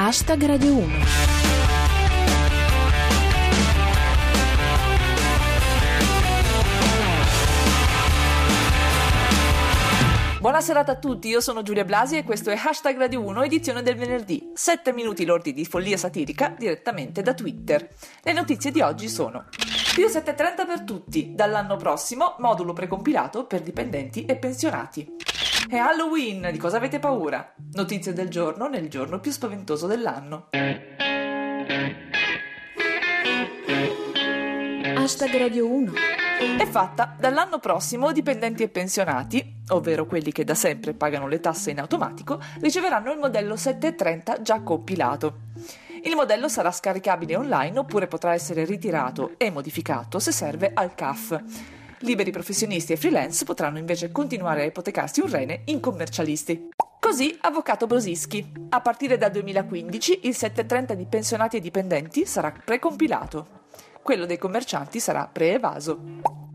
Hashtag Radio 1. Buona serata a tutti, io sono Giulia Blasi e questo è Hashtag Radio 1, edizione del venerdì. 7 minuti lordi di follia satirica direttamente da Twitter. Le notizie di oggi sono più 7.30 per tutti, dall'anno prossimo modulo precompilato per dipendenti e pensionati. È Halloween, di cosa avete paura? Notizie del giorno nel giorno più spaventoso dell'anno. Hashtag Radio 1. È fatta dall'anno prossimo dipendenti e pensionati, ovvero quelli che da sempre pagano le tasse in automatico, riceveranno il modello 730 già compilato. Il modello sarà scaricabile online oppure potrà essere ritirato e modificato se serve al CAF. Liberi professionisti e freelance potranno invece continuare a ipotecarsi un rene in commercialisti. Così, Avvocato Brosischi. A partire dal 2015 il 730 di pensionati e dipendenti sarà precompilato quello dei commercianti sarà preevaso.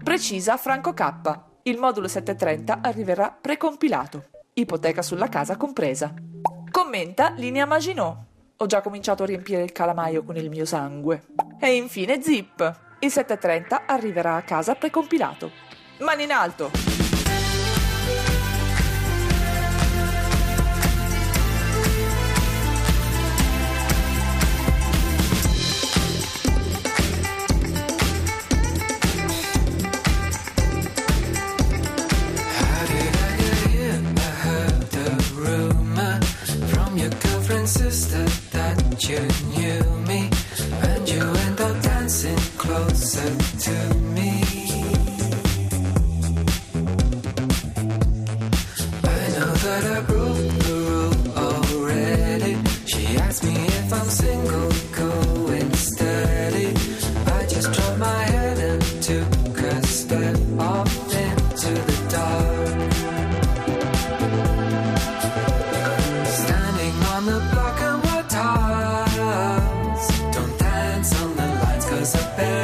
Precisa Franco K. Il modulo 730 arriverà precompilato, ipoteca sulla casa compresa. Commenta Linea Maginot. Ho già cominciato a riempire il calamaio con il mio sangue. E infine Zip. Il 730 arriverà a casa precompilato. Mani in alto!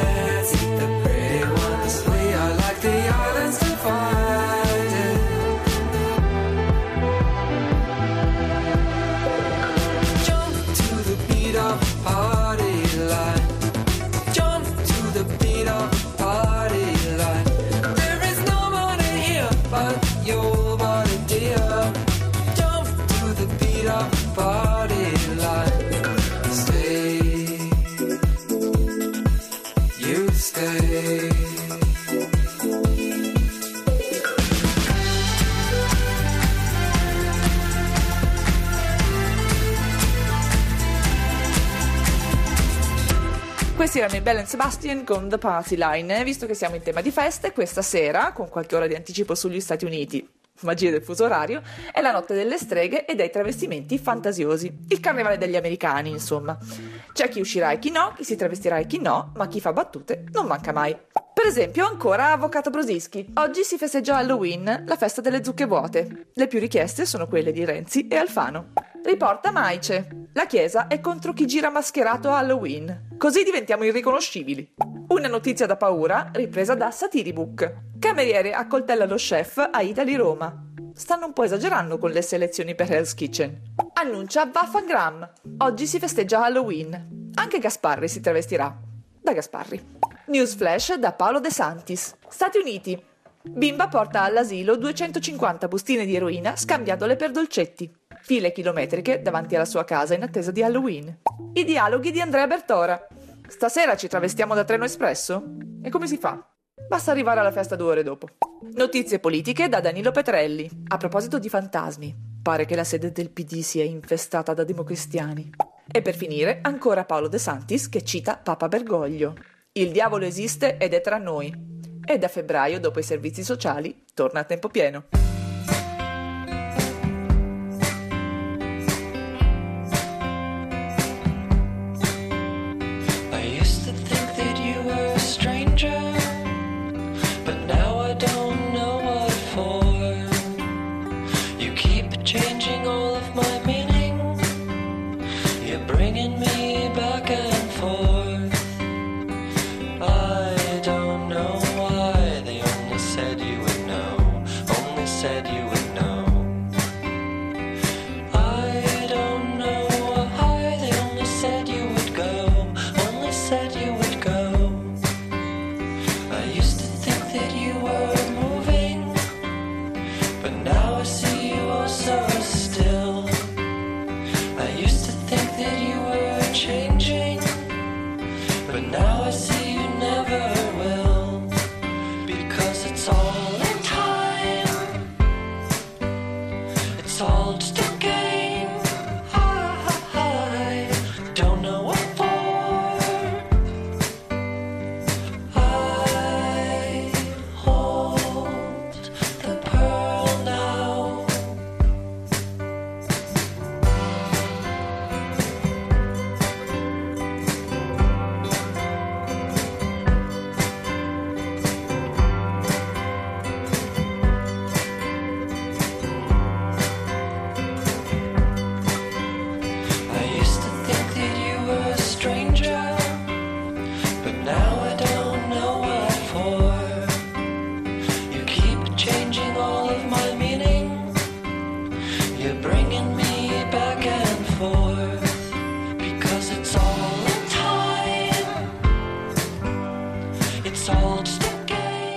As eat the Questi erano i Bell and Sebastian con The Party Line. Visto che siamo in tema di feste, questa sera, con qualche ora di anticipo sugli Stati Uniti, magia del fuso orario, è la notte delle streghe e dei travestimenti fantasiosi. Il carnevale degli americani, insomma. C'è chi uscirà e chi no, chi si travestirà e chi no, ma chi fa battute non manca mai. Per esempio, ancora Avvocato Brosischi. Oggi si festeggia Halloween, la festa delle zucche vuote. Le più richieste sono quelle di Renzi e Alfano. Riporta Maice. La chiesa è contro chi gira mascherato a Halloween. Così diventiamo irriconoscibili. Una notizia da paura ripresa da Satiribook. Cameriere accoltella lo chef a Italy Roma. Stanno un po' esagerando con le selezioni per Hell's Kitchen. Annuncia Vaffangram. Oggi si festeggia Halloween. Anche Gasparri si travestirà. Da Gasparri. News flash da Paolo De Santis. Stati Uniti. Bimba porta all'asilo 250 bustine di eroina scambiandole per dolcetti. File chilometriche davanti alla sua casa in attesa di Halloween. I dialoghi di Andrea Bertora. Stasera ci travestiamo da treno espresso? E come si fa? Basta arrivare alla festa due ore dopo. Notizie politiche da Danilo Petrelli. A proposito di fantasmi, pare che la sede del PD sia infestata da democristiani. E per finire, ancora Paolo De Santis che cita Papa Bergoglio. Il diavolo esiste ed è tra noi e da febbraio, dopo i servizi sociali, torna a tempo pieno. changing said you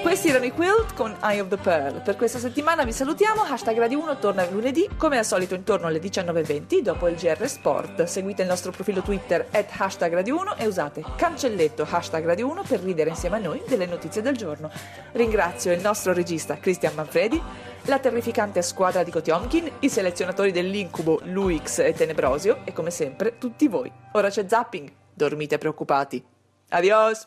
Questi erano i Quilt con Eye of the Pearl. Per questa settimana vi salutiamo. Hashtag Radio 1 torna lunedì, come al solito, intorno alle 19.20 dopo il GR Sport. Seguite il nostro profilo Twitter at hashtag Radio 1 e usate cancelletto hashtag Radio 1 per ridere insieme a noi delle notizie del giorno. Ringrazio il nostro regista Cristian Manfredi la terrificante squadra di Kotiomkin, i selezionatori dell'incubo Luix e Tenebrosio e come sempre tutti voi. Ora c'è zapping, dormite preoccupati. Adios!